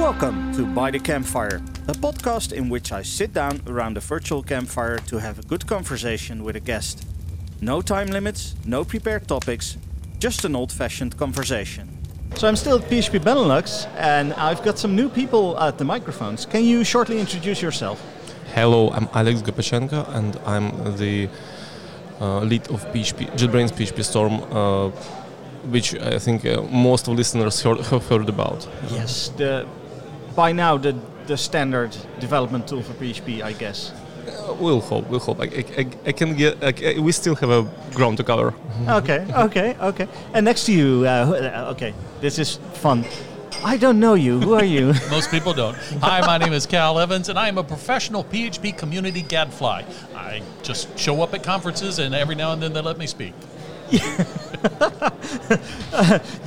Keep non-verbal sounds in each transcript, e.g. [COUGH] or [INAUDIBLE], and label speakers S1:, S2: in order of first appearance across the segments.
S1: Welcome to By the Campfire, a podcast in which I sit down around a virtual campfire to have a good conversation with a guest. No time limits, no prepared topics, just an old fashioned conversation. So I'm still at PHP Benelux and I've got some new people at the microphones. Can you shortly introduce yourself?
S2: Hello, I'm Alex Gopachenko and I'm the uh, lead of PHP, JetBrains PHP Storm, uh, which I think uh, most of listeners heard, have heard about.
S1: Yes, the by now the the standard development tool for PHP, I guess.
S2: Uh, we'll hope. We'll hope. I, I, I can get. I, we still have a ground to cover. [LAUGHS]
S1: okay. Okay. Okay. And next to you, uh, okay, this is fun. I don't know you. Who are you? [LAUGHS]
S3: Most people don't. Hi, my name is Cal Evans, and I am a professional PHP community gadfly. I just show up at conferences, and every now and then they let me speak. [LAUGHS]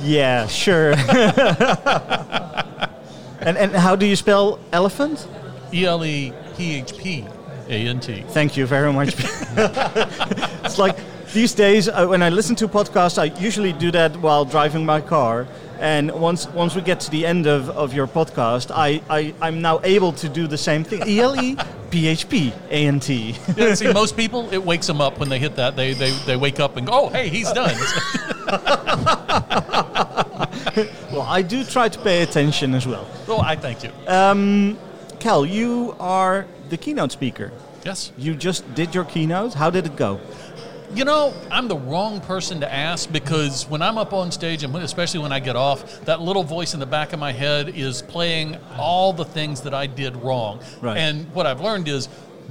S1: yeah, sure. And, and how do you spell elephant?
S3: E L E P H P A N T.
S1: Thank you very much. [LAUGHS] it's like these days uh, when I listen to podcasts, I usually do that while driving my car. And once once we get to the end of, of your podcast, I, I, I'm now able to do the same thing. E L E P H P A N T. [LAUGHS]
S3: Yeah, see, most people, it wakes them up when they hit that. They, they, they wake up and go, oh, hey, he's done. [LAUGHS] [LAUGHS]
S1: well, I do try to pay attention as well.
S3: Well, I thank you.
S1: Um, Cal, you are the keynote speaker.
S3: Yes.
S1: You just did your keynote. How did it go?
S3: You know, I'm the wrong person to ask because when I'm up on stage, and when, especially when I get off, that little voice in the back of my head is playing all the things that I did wrong.
S1: Right.
S3: And what I've learned is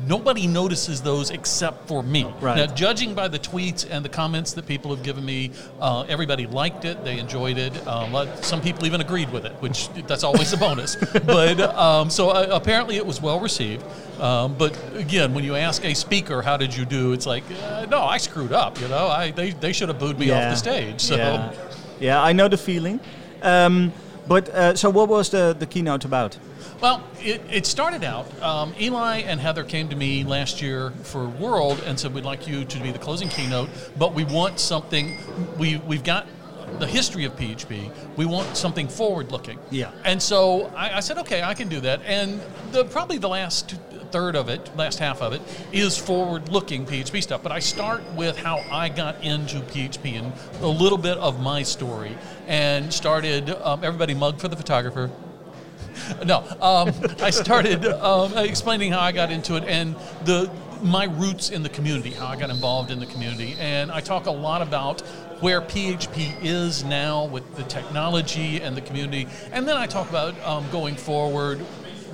S3: nobody notices those except for me.
S1: Right.
S3: Now, judging by the tweets and the comments that people have given me, uh, everybody liked it. They enjoyed it. Um, some people even agreed with it, which that's always a bonus. [LAUGHS] but um, so uh, apparently it was well received. Um, but again, when you ask a speaker, "How did you do?" It's like, uh, no, I screwed up. You know, I they, they should have booed me
S1: yeah.
S3: off the stage. So.
S1: Yeah. yeah, I know the feeling. Um, but uh, so, what was the the keynote about?
S3: Well, it, it started out. Um, Eli and Heather came to me last year for World and said, "We'd like you to be the closing keynote, but we want something. We we've got the history of PHP. We want something forward-looking."
S1: Yeah.
S3: And so I, I said, "Okay, I can do that." And the, probably the last third of it, last half of it, is forward-looking PHP stuff. But I start with how I got into PHP and a little bit of my story, and started. Um, everybody mug for the photographer no, um, I started um, explaining how I got into it and the my roots in the community, how I got involved in the community, and I talk a lot about where PHP is now with the technology and the community, and then I talk about um, going forward,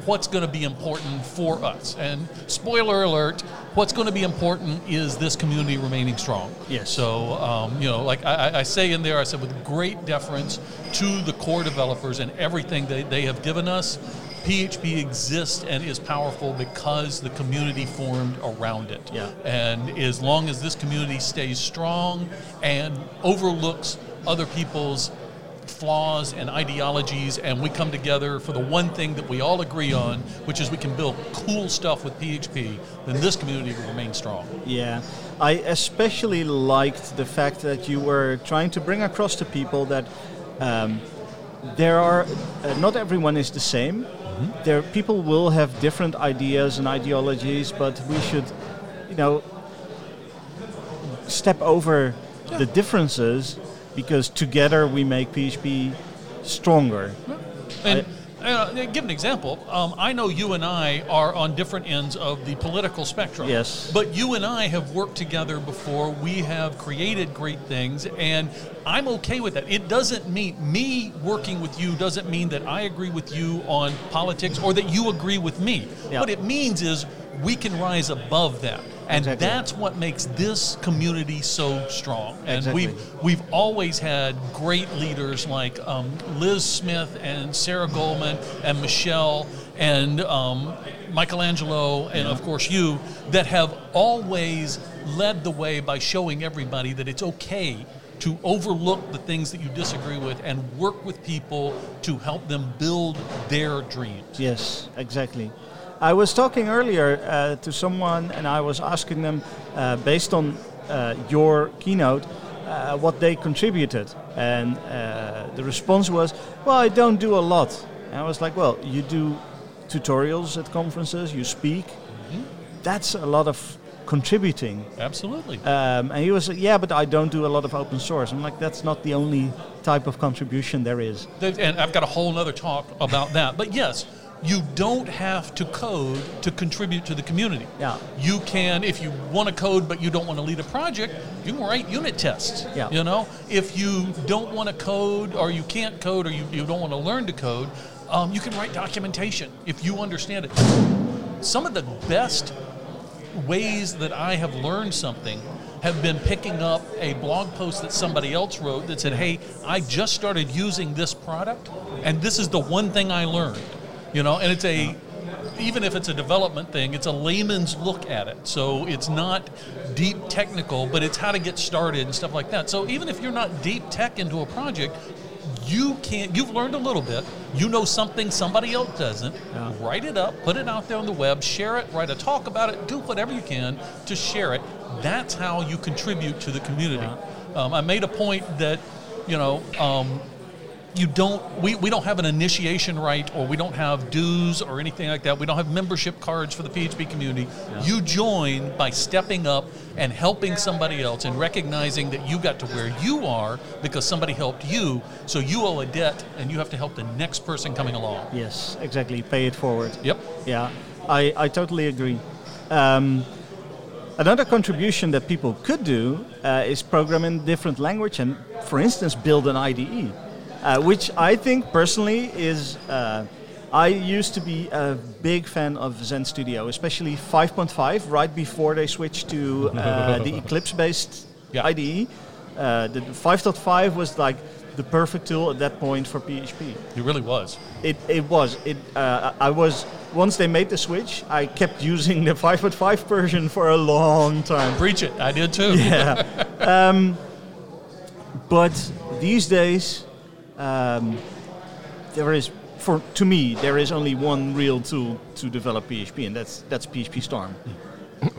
S3: what's going to be important for us. And spoiler alert, what's going to be important is this community remaining strong.
S1: Yes.
S3: So, um, you know, like I, I, say in there, I said with great deference to the core developers and everything they, they have given us, PHP exists and is powerful because the community formed around it.
S1: Yeah.
S3: And as long as this community stays strong and overlooks other people's flaws and ideologies, and we come together for the one thing that we all agree on, which is we can build cool stuff with PHP, then this community will remain strong.
S1: Yeah. I especially liked the fact that you were trying to bring across to people that um, there are, uh, not everyone is the same. Mm-hmm. There, people will have different ideas and ideologies, but we should, you know, step over yeah. the differences because together we make PHP stronger.
S3: And uh, give an example. Um, I know you and I are on different ends of the political spectrum.
S1: Yes.
S3: But you and I have worked together before. We have created great things, and I'm okay with that. It doesn't mean me working with you doesn't mean that I agree with you on politics or that you agree with me.
S1: Yeah.
S3: What it means is we can rise above that. And
S1: exactly.
S3: that's what makes this community so strong. And
S1: exactly.
S3: we've we've always had great leaders like um, Liz Smith and Sara Golemon and Michelle and um, Michelangelo and
S1: yeah.
S3: of course you that have always led the way by showing everybody that it's okay to overlook the things that you disagree with and work with people to help them build their dreams.
S1: Yes, exactly. I was talking earlier uh, to someone and I was asking them, uh, based on uh, your keynote, what they contributed. And the response was, well, I don't do a lot. And I was like, well, you do tutorials at conferences, you speak.
S3: Mm-hmm.
S1: That's a lot of contributing.
S3: Absolutely.
S1: Um, and he was like, yeah, but I don't do a lot of open source. I'm like, that's not the only type of contribution there is.
S3: And I've got a whole nother talk about that. But yes, you don't have to code to contribute to the community.
S1: Yeah.
S3: You can, if you want to code but you don't want to lead a project, you can write unit tests.
S1: Yeah.
S3: You know, if you don't want to code or you can't code or you, you don't want to learn to code, um, you can write documentation if you understand it. Some of the best ways that I have learned something have been picking up a blog post that somebody else wrote that said, "Hey, I just started using this product, and this is the one thing I learned." You know, and it's a even if it's a development thing, it's a layman's look at it. So it's not deep technical, but it's how to get started and stuff like that. So even if you're not deep tech into a project, you can't you've learned a little bit. You know something somebody else doesn't. Write it up, put it out there on the web, share it, write a talk about it, do whatever you can to share it. That's how you contribute to the community. Um, I made a point that you know. Um, you don't we, we don't have an initiation right or we don't have dues or anything like that. We don't have membership cards for the php community. You join by stepping up and helping somebody else and recognizing that you got to where you are because somebody helped you. So you owe a debt and you have to help the next person coming along.
S1: Yes, exactly. Pay it forward.
S3: yep.
S1: Yeah, I, I totally agree. Um, another contribution that people could do uh, is program in different language and, for instance, build an IDE, uh, which I think personally is. Uh, I used to be a big fan of Zend Studio, especially 5.5, right before they switched to uh, [LAUGHS] the Eclipse-based
S3: Yeah.
S1: IDE. Uh, the 5.5 was like the perfect tool at that point for PHP.
S3: it really was
S1: It, it was. It. Uh, I was once they made the switch. I kept [LAUGHS] using the 5.5 version for a long time.
S3: preach it i did too
S1: Yeah. [LAUGHS] um, but these days, um, there is for to me there is only one real tool to develop PHP, and that's that's PHP Storm. [LAUGHS]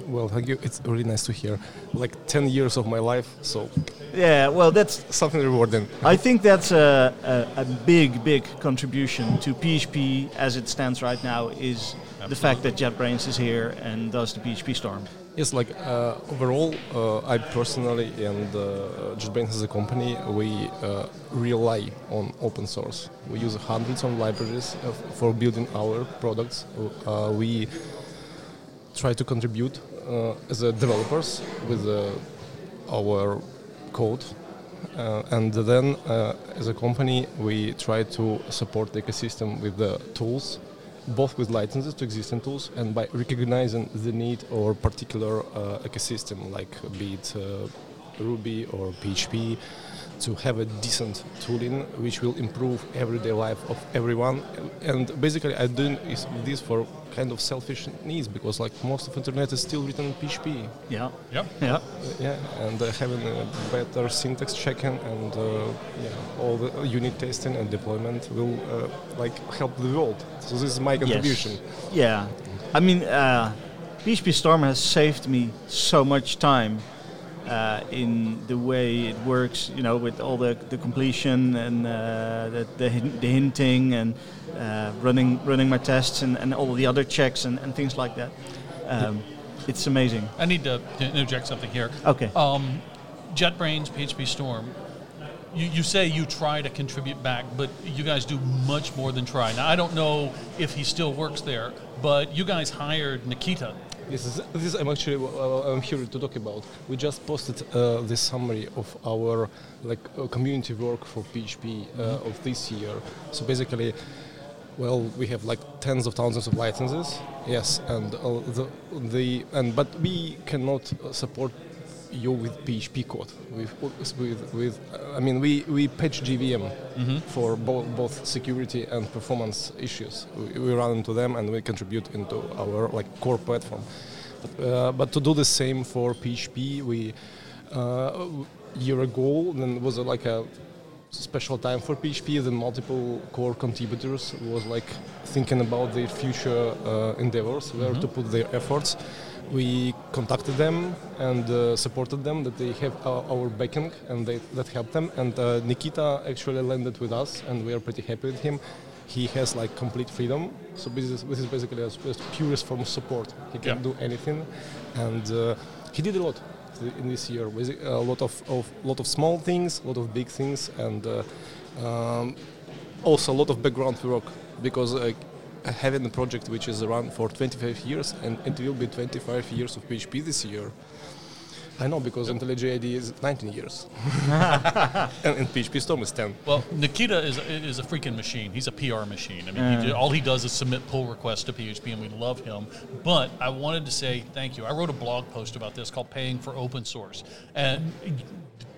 S2: Well, thank you. It's really nice to hear. Like 10 years of my life, so
S1: Yeah. Well, that's
S2: something rewarding.
S1: I think that's a, a, a big, big contribution to PHP as it stands right now is the fact that JetBrains is here and does the PHP Storm.
S2: Yes, like uh, overall, uh, I personally and uh, JetBrains as a company, we uh, rely on open source. We use hundreds of libraries uh, for building our products. Uh, we try to contribute as developers with our code. Uh, and then, uh, as a company, we try to support the ecosystem with the tools, both with licenses to existing tools and by recognizing the need or particular uh, ecosystem, like be it uh, Ruby or PHP, to have a decent tooling which will improve everyday life of everyone. And basically, I'm doing this for kind of selfish needs because, like, most of internet is still written in PHP.
S1: Yeah.
S3: yep
S1: Yeah.
S2: Yeah, and uh, having a better syntax checking and uh, yeah, all the unit testing and deployment will uh, like help the world. So this is my contribution.
S1: Yes. Yeah. I mean, uh, PHP Storm has saved me so much time uh, in the way it works, you know, with all the, the completion and uh, the, the, the hinting and uh, running running my tests and, and all the other checks and, and things like that. Um, it's amazing.
S3: i need to interject something here
S1: Okay.
S3: um, JetBrains, PHP Storm. You, you say you try to contribute back, but you guys do much more than try. Now I don't know if he still works there, but you guys hired Nikita.
S2: This is this I'm actually uh, I'm here to talk about. We just posted uh, this summary of our like uh, community work for PHP uh, of this year. So basically, well, we have like tens of thousands of licenses. Yes, and uh, the the and but we cannot uh, support you with PHP code. With with, with I mean we we patch JVM for both both security and performance issues. We, we run into them and we contribute into our like core platform. But, uh, but to do the same for PHP, we uh, year ago then was like a special time for PHP. Then multiple core contributors was like thinking about their future uh, endeavors, where to put their efforts. We contacted them and uh, supported them that they have our, our backing and they, that helped them. And uh, Nikita actually landed with us, and we are pretty happy with him. he has like complete freedom. So this is, this is basically a, purest form of support. He can
S3: Yeah.
S2: do anything, and uh, he did a lot in this year. Basi- A lot of, of lot of small things, a lot of big things, and uh, um, also a lot of background work because uh, having a project which is around for 25 years and it will be 25 years of PHP this year. I know because IntelliJ IDEA is 19 years [LAUGHS] and, and PHP Storm is 10.
S3: Well, Nikita is is a freaking machine. He's a PR machine. I mean, he did, all he does is submit pull requests to PHP, and we love him. But I wanted to say thank you. I wrote a blog post about this called "Paying for Open Source," and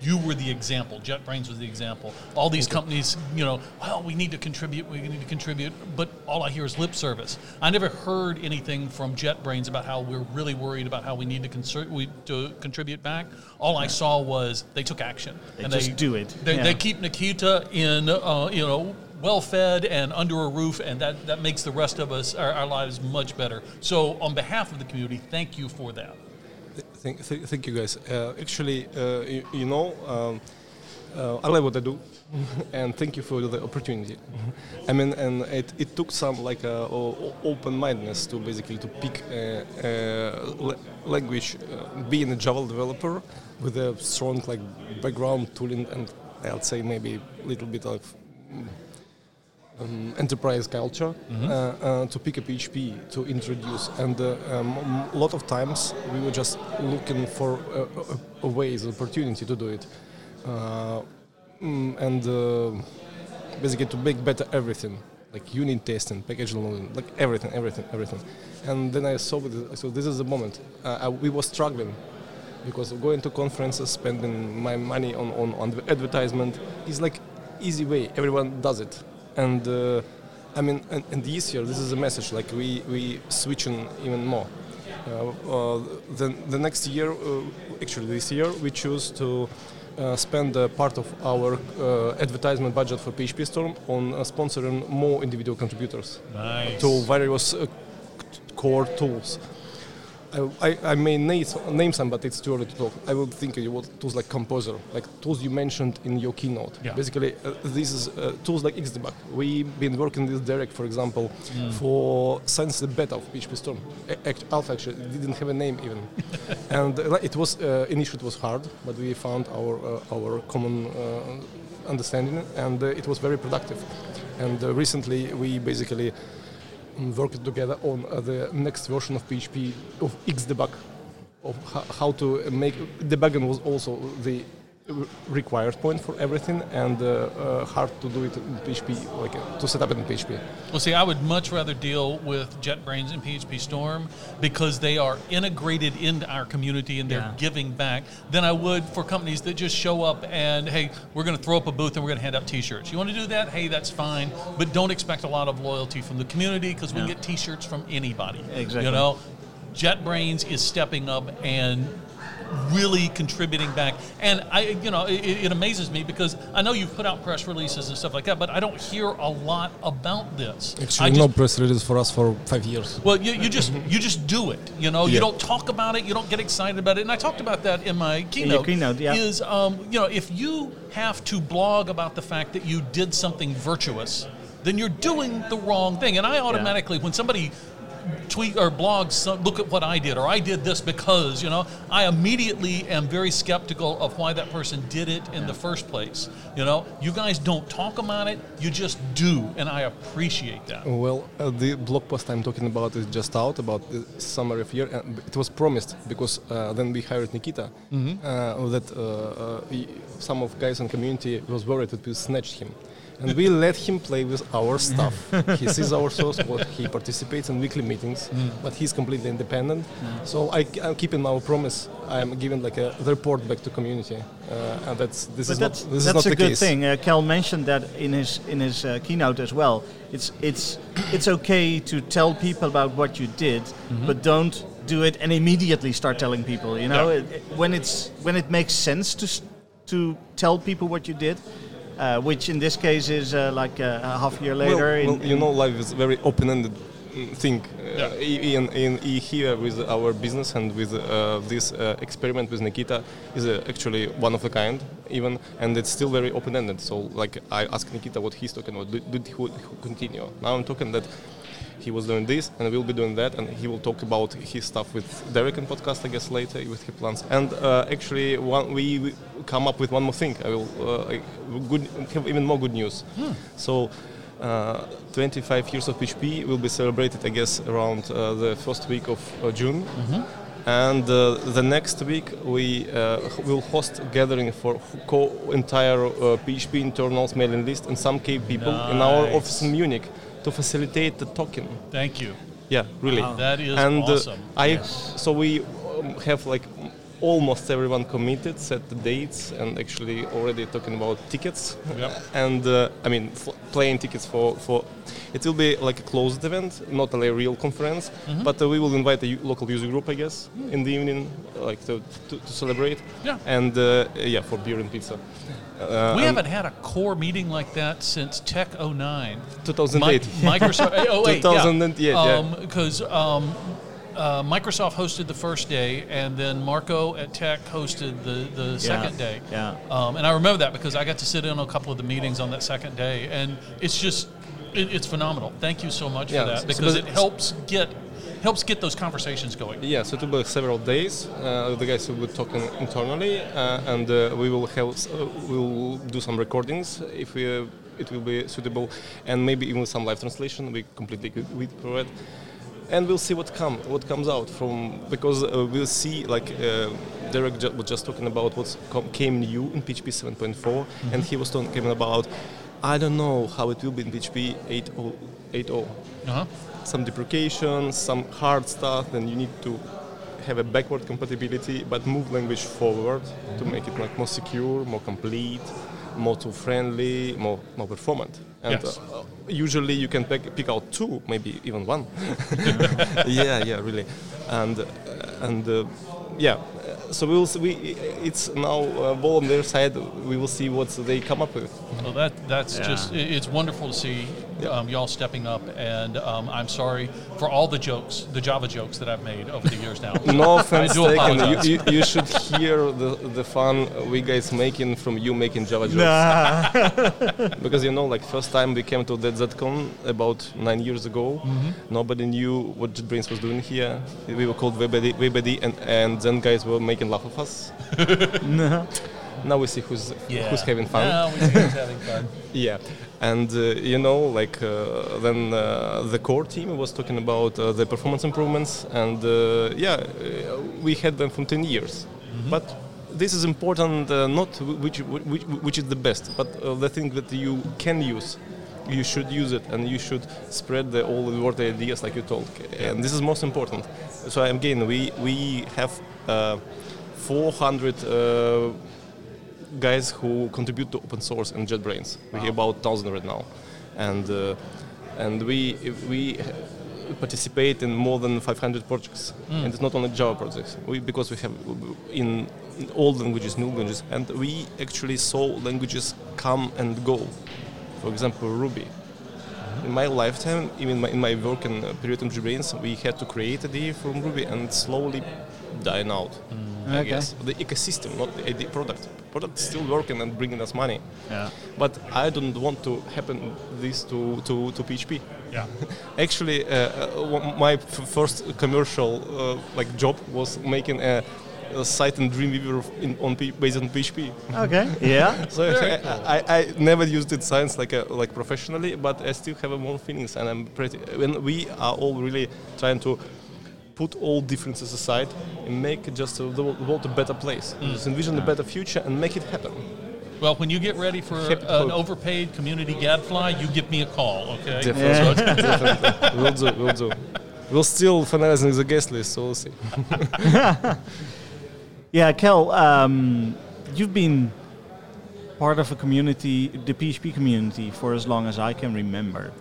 S3: you were the example. JetBrains was the example. All these companies, you know, well, we need to contribute. We need to contribute, but all I hear is lip service. I never heard anything from JetBrains about how we're really worried about how we need to, conser- we, to contribute back. All I saw was they took action.
S1: And they do it.
S3: They,
S1: Yeah.
S3: they keep Nikita in, uh, you know, well fed and under a roof, and that, that makes the rest of us, our, our lives, much better. So, on behalf of the community, thank you for that.
S2: Thank, thank, thank you guys. Uh, actually, uh, you, you know, um, uh, I like what I do, and thank you for the opportunity. I mean, and it, it took some like uh, open-mindedness to basically to pick a, a language, uh, being a Java developer with a strong like background tooling and I'd say maybe a little bit of um, enterprise culture uh, uh, to pick a PHP to introduce. And uh, um, a lot of times we were just looking for uh, a, a ways, opportunity to do it. Uh, mm, and uh, basically to make better everything, like unit testing, package loading, like everything, everything, everything. And then I saw, this, so this is the moment. Uh, I, we were struggling because going to conferences, spending my money on, on, on advertisement is like easy way. Everyone does it. And uh, I mean, and, and this year, this is a message like we, we switching even more. Uh, uh, the, the next year, uh, actually this year, we choose to uh, spend a part of our uh, advertisement budget for PHP Storm on uh, sponsoring more individual contributors
S3: Nice.
S2: to various uh, core tools. I, I, I may name, name some, but it's too early to talk. I would think about tools like Composer, like tools you mentioned in your keynote.
S3: Yeah.
S2: Basically, uh, this is uh, tools like Xdebug. We've been working with Derick, for example, for since the beta of PHP Storm. Act- Alpha actually didn't have a name even, [LAUGHS] and uh, it was uh, initially it was hard, but we found our uh, our common uh, understanding, and uh, it was very productive. And uh, recently, we basically mm, worked together on uh, the next version of PHP of Xdebug, of how to make debugging was also the re- required point for everything, and uh, uh, hard to do it in PHP, like uh, to set up it in PHP.
S3: Well, see, I would much rather deal with JetBrains and PHP Storm because they are integrated into our community and they're
S1: Yeah.
S3: giving back than I would for companies that just show up and, hey, we're going to throw up a booth and we're going to hand out t shirts. You want to do that? Hey, that's fine. But don't expect a lot of loyalty from the community because we
S1: Yeah.
S3: get t shirts from anybody.
S1: Exactly.
S3: You know, JetBrains is stepping up and really contributing back. And I, you know, it, it amazes me because I know you've put out press releases and stuff like that, but I don't hear a lot about this. I
S2: Actually,
S3: just-
S2: no press release for us for five years.
S3: well, you, you just you just do it. You know, you don't talk about it. You don't get excited about it. And I talked about that in my keynote.
S1: keynote, yeah.
S3: Is um, you know, if you have to blog about the fact that you did something virtuous, then you're doing the wrong thing. And I automatically, when somebody tweet or blog some, look at what I did, or I did this because, you know, I immediately am very skeptical of why that person did it in the first place. You know, you guys don't talk about it, you just do, and I appreciate that.
S2: Well, uh, the blog post I'm talking about is just out about the summer of year. And it was promised because uh, then we hired Nikita. Uh, that uh, uh, some of guys in community was worried that we snatched him. And we let him play with our stuff. he sees our source code. He participates in weekly meetings, but he's completely independent. So I, am keeping our promise. I'm giving like a report back to community, uh, and that's this
S1: But
S2: is
S1: that's,
S2: not this
S1: that's
S2: is not
S1: a
S2: the
S1: good
S2: case.
S1: thing. Uh, Cal mentioned that in his in his uh, keynote as well. It's it's it's okay to tell people about what you did,
S2: Mm-hmm.
S1: but don't do it and immediately start telling people. You know. It- it- when it's when it makes sense to to tell people what you did, uh, which in this case is uh, like uh, a half year later.
S2: Well,
S1: in-
S2: well, you
S1: in-
S2: know, life is very open-ended. mm, thing uh, in, in, in here with our business and with uh, this uh, experiment with Nikita is uh, actually one of a kind even and it's still very open-ended so like I asked Nikita what he's talking about did, did he continue now I'm talking that he was doing this and we'll be doing that and he will talk about his stuff with Derick in podcast I guess later with his plans. And uh, actually one, we, we come up with one more thing. I will uh, good have even more good news. So uh, 25 years of PHP will be celebrated I guess around uh, the first week of uh, June. And uh, the next week we uh, will host a gathering for co entire uh, PHP internals mailing list and some key people in our office in Munich to facilitate the talking.
S3: Thank you.
S2: Yeah, really.
S3: That is
S2: and uh,
S3: awesome.
S2: I so we um, have like almost everyone committed, set the dates, and actually already talking about tickets.
S3: Yep.
S2: And uh, I mean, f- plane tickets for for it will be like a closed event, not a real conference,
S3: Mm-hmm.
S2: but uh, we will invite a u- local user group, I guess, in the evening, like to, to, to celebrate.
S3: Yeah.
S2: And uh, yeah, for beer and pizza. Uh,
S3: We
S2: and
S3: haven't had a core meeting like that since Tek 09.
S2: 2008.
S3: Mi- Microsoft. oh, wait,
S2: 2008, yeah.
S3: yeah. Because um, uh, Microsoft hosted the first day, and then Marco at Tek hosted the, the second day.
S1: yeah.
S3: Um, and I remember that because I got to sit in on a couple of the meetings on that second day, and it's just it, it's phenomenal. Thank you so much
S2: Yeah,
S3: for that because
S2: so
S3: it helps get helps get those conversations going.
S2: Yeah, so it will be several days. Uh, the guys will be talking internally, uh, and uh, we will have uh, we will do some recordings if we, uh, it will be suitable, and maybe even some live translation. We completely agree with provide, and we'll see what come what comes out from because uh, we'll see like. Uh, Derick ju- was just talking about what came new in PHP 7.4, and he was talking about, I don't know how it will be in PHP 8.0. 8.0
S3: Uh-huh.
S2: some deprecation, some hard stuff, then you need to have a backward compatibility, but move language forward to make it like more secure, more complete, more tool friendly, more more performant. And
S3: Yes.
S2: uh, usually you can pick, pick out two, maybe even one. [LAUGHS] [LAUGHS] yeah, yeah, really, and uh, and uh, yeah. So we will. See, we it's now uh, ball on their side. We will see what they come up with.
S3: Well, that that's
S1: Yeah.
S3: just it's wonderful to see
S2: Yeah.
S3: Um, y'all stepping up, and um, I'm sorry for all the jokes, the Java jokes that I've made over the years now. [LAUGHS]
S2: No offense taken. You, you, you should hear the, the fun we guys making from you making Java jokes. Nah. [LAUGHS] Because you know, like first time we came to that ZendCon about nine years ago, nobody knew what JetBrains was doing here. We were called WebIDE, WebIDE and, and then guys were making laugh of us. [LAUGHS] now we see who's
S3: Yeah.
S2: who's having fun.
S3: Now we see who's having fun. [LAUGHS]
S2: Yeah, and uh, you know, like uh, then uh, the core team was talking about uh, the performance improvements, and uh, yeah, uh, we had them for 10 years. But this is important, uh, not which, which which is the best, but uh, the thing that you can use. You should use it, and you should spread the, all the word ideas like you told. And this is most important. So again, we we have uh, 400. Uh, guys who contribute to open source and JetBrains. We have about thousand right now, and uh, and we we participate in more than 500 projects, and it's not only Java projects. We because we have in all languages, new languages, and we actually saw languages come and go. For example, Ruby. In my lifetime, even my, in my work in uh, period in JetBrains, we had to create a DA from Ruby and slowly dying out. I
S1: Okay.
S2: guess the ecosystem, not the IDE product. Product is still working and bringing us money.
S1: Yeah.
S2: But I don't want to happen this to, to, to PHP.
S3: Yeah. [LAUGHS]
S2: Actually, uh, uh, my f- first commercial uh, like job was making a, a site in Dreamweaver in, on P- based on PHP.
S1: Okay. [LAUGHS] Yeah.
S2: So I, I, I never used it science like a, like professionally, but I still have a more feelings, and I'm pretty. When we are all really trying to put all differences aside and make just uh, the world a better place. Just envision a better future and make it happen.
S3: Well, when you get ready for
S2: Happy
S3: an
S2: hope.
S3: overpaid community gadfly, you give me a call, okay?
S2: Definitely, [LAUGHS] [LAUGHS] definitely. We'll do, we'll do. We're still finalizing the guest list, so we'll see. [LAUGHS]
S1: Yeah, Cal, um, you've been part of a community, the PHP community, for as long as I can remember.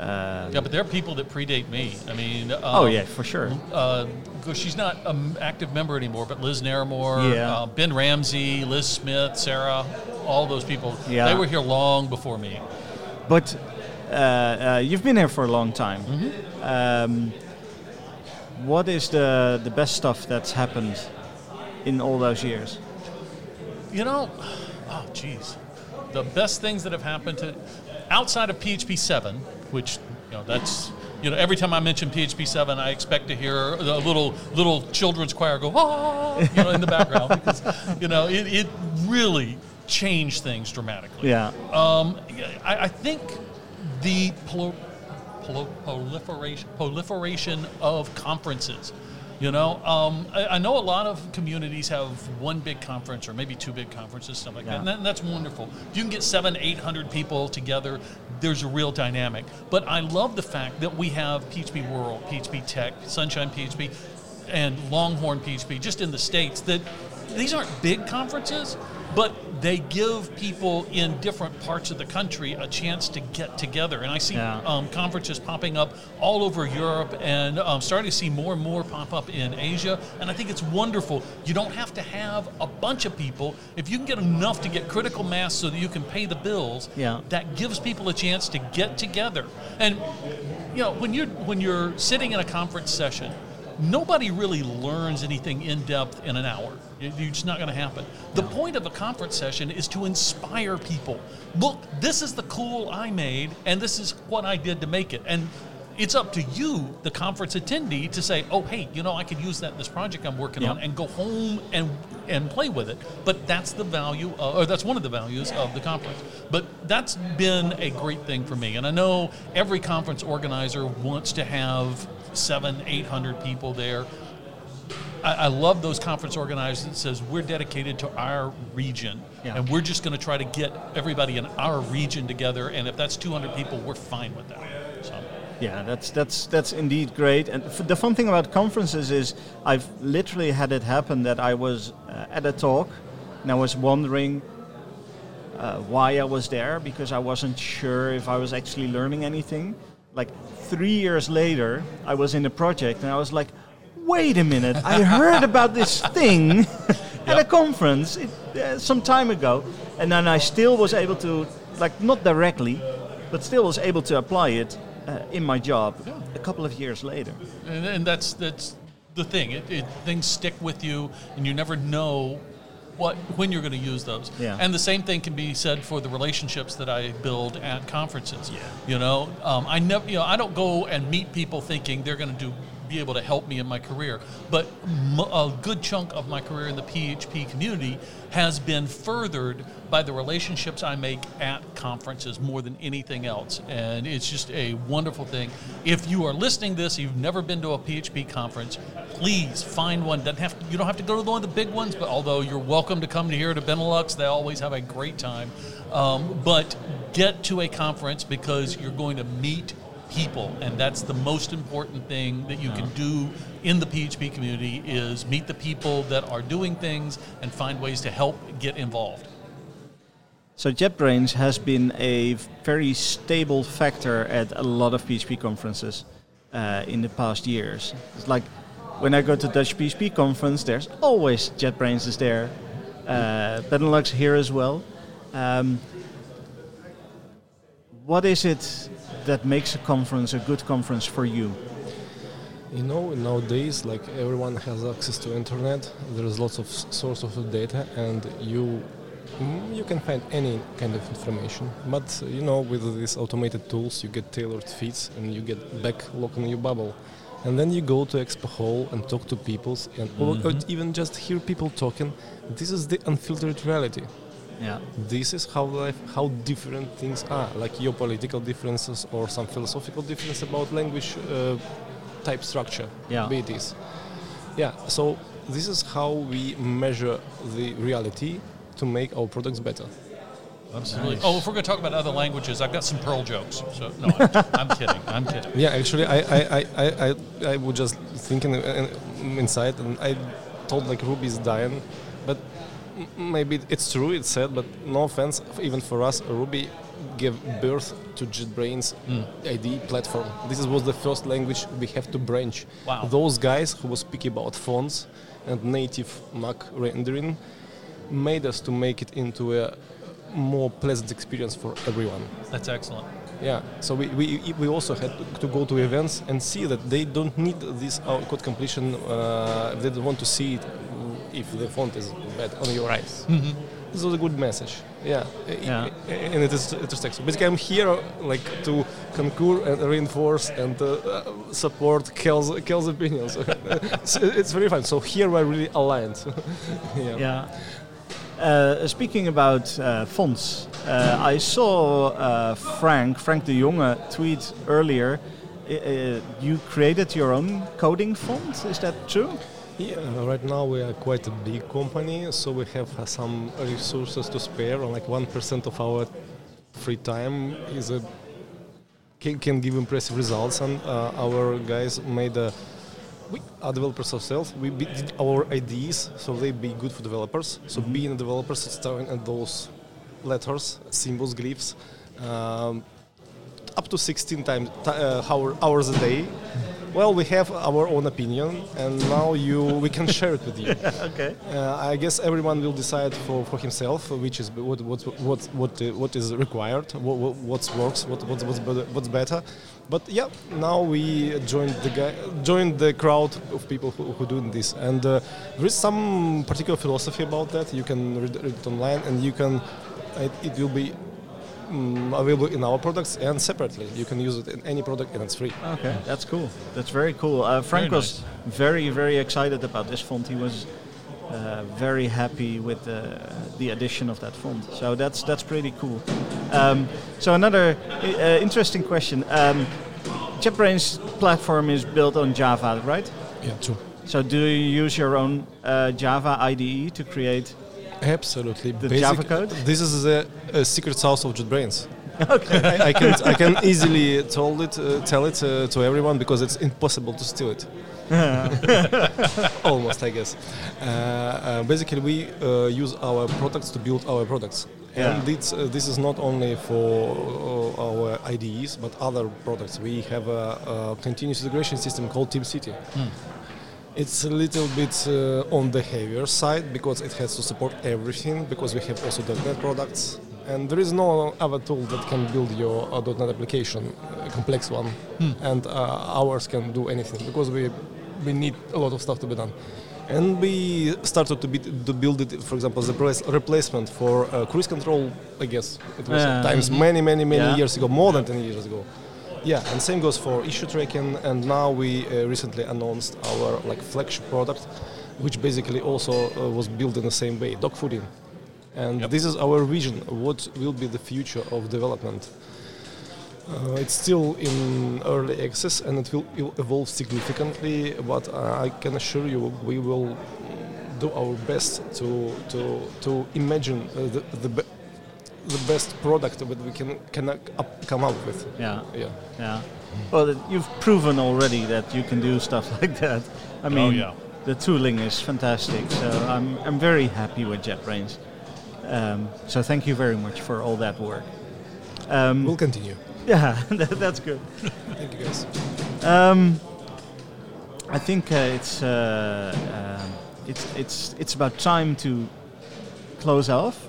S1: Uh,
S3: Yeah, but there are people that predate me. I mean, um,
S1: oh yeah, for sure.
S3: uh, she's not an active member anymore, but Liz Naramore,
S1: Yeah.
S3: uh, Ben Ramsey, Liz Smith, Sarah, all those people,
S1: Yeah.
S3: they were here long before me.
S1: But uh, you've been here for a long time. Um, what is the the best stuff that's happened in all those years?
S3: You know, oh geez, the best things that have happened to outside of PHP seven, which you know that's you know every time I mention PHP seven, I expect to hear a little little children's choir go ah, you know, in the background because you know it, it really changed things dramatically.
S1: Yeah.
S3: Um, I, I think the proliferation proliferation of conferences. You know, um, I, I know a lot of communities have one big conference or maybe two big conferences, stuff like
S1: Yeah.
S3: that, and, that, and that's wonderful. If you can get seven, eight hundred people together, there's a real dynamic. But I love the fact that we have PHP World, PHP Tek, Sunshine PHP, and Longhorn PHP, just in the states. That these aren't big conferences, but they give people in different parts of the country a chance to get together. And I see
S1: Yeah.
S3: um, conferences popping up all over Europe and um, starting to see more and more pop up in Asia. And I think it's wonderful. You don't have to have a bunch of people. If you can get enough to get critical mass so that you can pay the bills,
S1: Yeah.
S3: that gives people a chance to get together. And you know, when you're when you're sitting in a conference session, nobody really learns anything in depth in an hour. It- It's not going to happen. The point of a conference session is to inspire people. Look, this is the cool I made, and this is what I did to make it. And it's up to you, the conference attendee, to say, "Oh, hey, you know, I could use that in this project I'm working
S1: Yeah.
S3: on," and go home and and play with it. But that's the value, of, or that's one of the values of the conference. But that's been a great thing for me, and I know every conference organizer wants to have seven, eight hundred people there. I, I love those conference organizers that says we're dedicated to our region,
S1: Yeah.
S3: and we're just going to try to get everybody in our region together. And if that's 200 people, we're fine with that. So,
S1: Yeah, that's that's that's indeed great. And f- the fun thing about conferences is I've literally had it happen that I was uh, at a talk and I was wondering uh, why I was there because I wasn't sure if I was actually learning anything. Like three years later, I was in a project and I was like, "Wait a minute! I heard about this thing [LAUGHS] at a conference it, uh, some time ago," and then I still was able to, like, not directly, but still was able to apply it uh, in my job a couple of years later.
S3: and, and that's that's the thing. It, it, things stick with you, and you never know what when you're going to use those.
S1: Yeah.
S3: And the same thing can be said for the relationships that I build at conferences. Yeah. You know, um, I never, you know, I don't go and meet people thinking they're going to do be able to help me in my career. But m- a good chunk of my career in the PHP community has been furthered by the relationships I make at conferences more than anything else. And it's just a wonderful thing. If you are listening to this, you've never been to a PHP conference, please find one. Doesn't have to, you don't have to go to one of the big ones, but although you're welcome to come here to Benelux, they always have a great time. Um, but get to a conference because you're going to meet people and that's the most important thing that you can do in the php community is meet the people that are doing things and find ways to help get involved
S1: So JetBrains has been a very stable factor at a lot of PHP conferences uh, in the past years. It's like when I go to Dutch PHP conference, there's always JetBrains is there. Uh, Benelux here as well. Um, what is it that makes a conference a good conference for you?
S2: You know, nowadays, like everyone has access to internet. There's lots of source of data, and you mm, you can find any kind of information. But you know, with these automated tools, you get tailored feeds, and you get back locked in your bubble. And then you go to Expo Hall and talk to people, and or, or even just hear people talking. This is the unfiltered reality.
S1: Yeah.
S2: This is how life, how different things are, like geopolitical differences or some philosophical difference about language uh, type structure.
S1: Yeah.
S2: Be it is. Yeah. So this is how we measure the reality to make our products better.
S3: Absolutely oh if we're going to talk about other languages i've got some Perl jokes so no i'm, [LAUGHS] I'm kidding i'm kidding
S2: Yeah. Actually, I I, I, I, I, I was just thinking uh, inside, and I told like Ruby's dying, but maybe it's true. It's sad, but no offense, even for us, Ruby gave birth to JetBrains IDE platform. This was the first language we have to branch.
S3: Wow.
S2: Those guys who was speaking about fonts and native Mac rendering made us to make it into a more pleasant experience for everyone.
S3: that's excellent
S2: Yeah. So we, we, we also had to go to events and see that they don't need this code completion. Uh, they don't want to see it if the font is bad on your eyes.
S3: Mm-hmm.
S2: This was a good message. Yeah.
S1: Yeah.
S2: And it is interesting. So basically, I'm here like to concur and reinforce and uh, uh, support Cal's, Cal's opinions. [LAUGHS] it's, it's very fun. So here we're really aligned. [LAUGHS] yeah.
S1: Yeah. Uh, speaking about uh, fonts, uh, I saw uh, Frank, Frank de Jonge, tweet earlier. Uh, uh, you created your own coding font. Is that true?
S2: Yeah, right now we are quite a big company, so we have some resources to spare. Like one percent of our free time is a can, give impressive results, and our guys made a. We are developers ourselves. We did our IDEs, so they be good for developers. So being a developer, starting at those letters, symbols, glyphs, um, up to 16 times t- uh, hour, hours a day. Well, we have our own opinion, and now you we can share it with you. [LAUGHS]
S1: Okay.
S2: Uh, I guess everyone will decide for, for himself which is what what what what, uh, what is required, what what what's works, what what's what's better, what's better. But yeah, now we joined the guy, joined the crowd of people who, who doing this, and uh, there is some particular philosophy about that. You can read, read it online, and you can it, it will be mm, available in our products and separately. You can use it in any product, and it's free.
S1: Okay, that's cool. That's very cool. Uh, Frank
S3: Very
S1: was very, very excited about this font. He was uh, very happy with the, the addition of that font. So that's that's pretty cool. Um, so another uh, interesting question. Um, JetBrains platform is built on Java, right?
S2: Yeah, true.
S1: So do you use your own uh, Java IDE to create?
S2: Absolutely.
S1: The
S2: Basic-
S1: Java code?
S2: This is the uh, secret sauce of JetBrains. [LAUGHS]
S1: Okay.
S2: I, I can I can easily told it uh, tell it uh, to everyone because it's impossible to steal it. [LAUGHS] Almost, I guess. Uh, uh, basically, we uh, use our products to build our products,
S1: Yeah.
S2: and it's, uh, this is not only for uh, our IDEs but other products. We have a, a continuous integration system called TeamCity. It's a little bit uh, on the heavier side because it has to support everything because we have also .NET products and there is no other tool that can build your uh, .NET application, a complex one, and uh, ours can do anything because we we need a lot of stuff to be done. And we started to, be, to build it, for example, as a replacement for uh, cruise control. I guess it was
S1: Yeah.
S2: times many, many, many
S1: Yeah.
S2: years ago, more than 10 years ago. Yeah, and same goes for issue tracking. And now we uh, recently announced our like flagship product, which basically also uh, was built in the same way, dog fooding. And
S3: Yep.
S2: this is our vision. What will be the future of development? Uh, it's still in early access and it will evolve significantly. But I can assure you, we will do our best to to to imagine uh, the the, the best product that we can can up, come up with.
S1: Yeah.
S2: Yeah.
S1: Yeah. Well, you've proven already that you can do stuff [LAUGHS] like that. I mean,
S3: yeah.
S1: the tooling is fantastic. So I'm, I'm very happy with JetBrains. Um, so thank you very much for all that work. Um,
S2: We'll continue. [LAUGHS]
S1: yeah, [LAUGHS] that, that's good.
S2: Thank you guys.
S1: Um, I think uh, it's, uh, um it's it's it's about time to close off.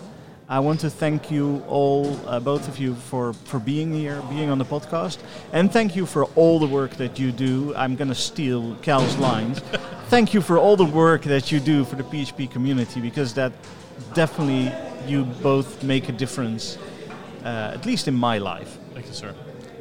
S1: I want to thank you all, uh, both of you, for, for being here, being on the podcast, and thank you for all the work that you do. I'm going to steal Cal's lines. [LAUGHS] thank you for all the work that you do for the PHP community because that definitely you both make a difference, uh, at least in my life.
S3: Thank you, sir.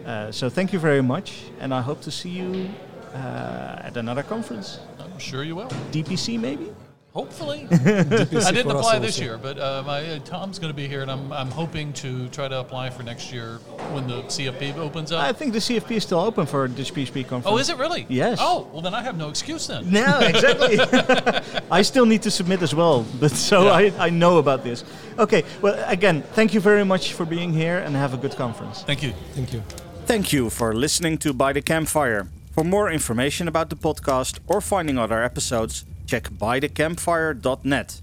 S1: Uh, so thank you very much, and I hope to see you uh, at another conference.
S3: I'm sure you will.
S1: DPC maybe?
S3: Hopefully. [LAUGHS] I didn't apply this year, but uh, my, uh, Tom's going to be here, and I'm, I'm hoping to try to apply for next year when the CFP opens up.
S1: I think the CFP is still open for this PHP conference.
S3: oh, is it really?
S1: Yes.
S3: Oh, well, then I have no excuse then.
S1: No, exactly. [LAUGHS] I still need to submit as well, but so
S3: Yeah.
S1: I, I know about this. Okay, well, again, thank you very much for being here and have a good conference.
S3: Thank you.
S2: Thank you.
S1: Thank you for listening to By the Campfire. For more information about the podcast or finding other episodes, check bythecampfire.net.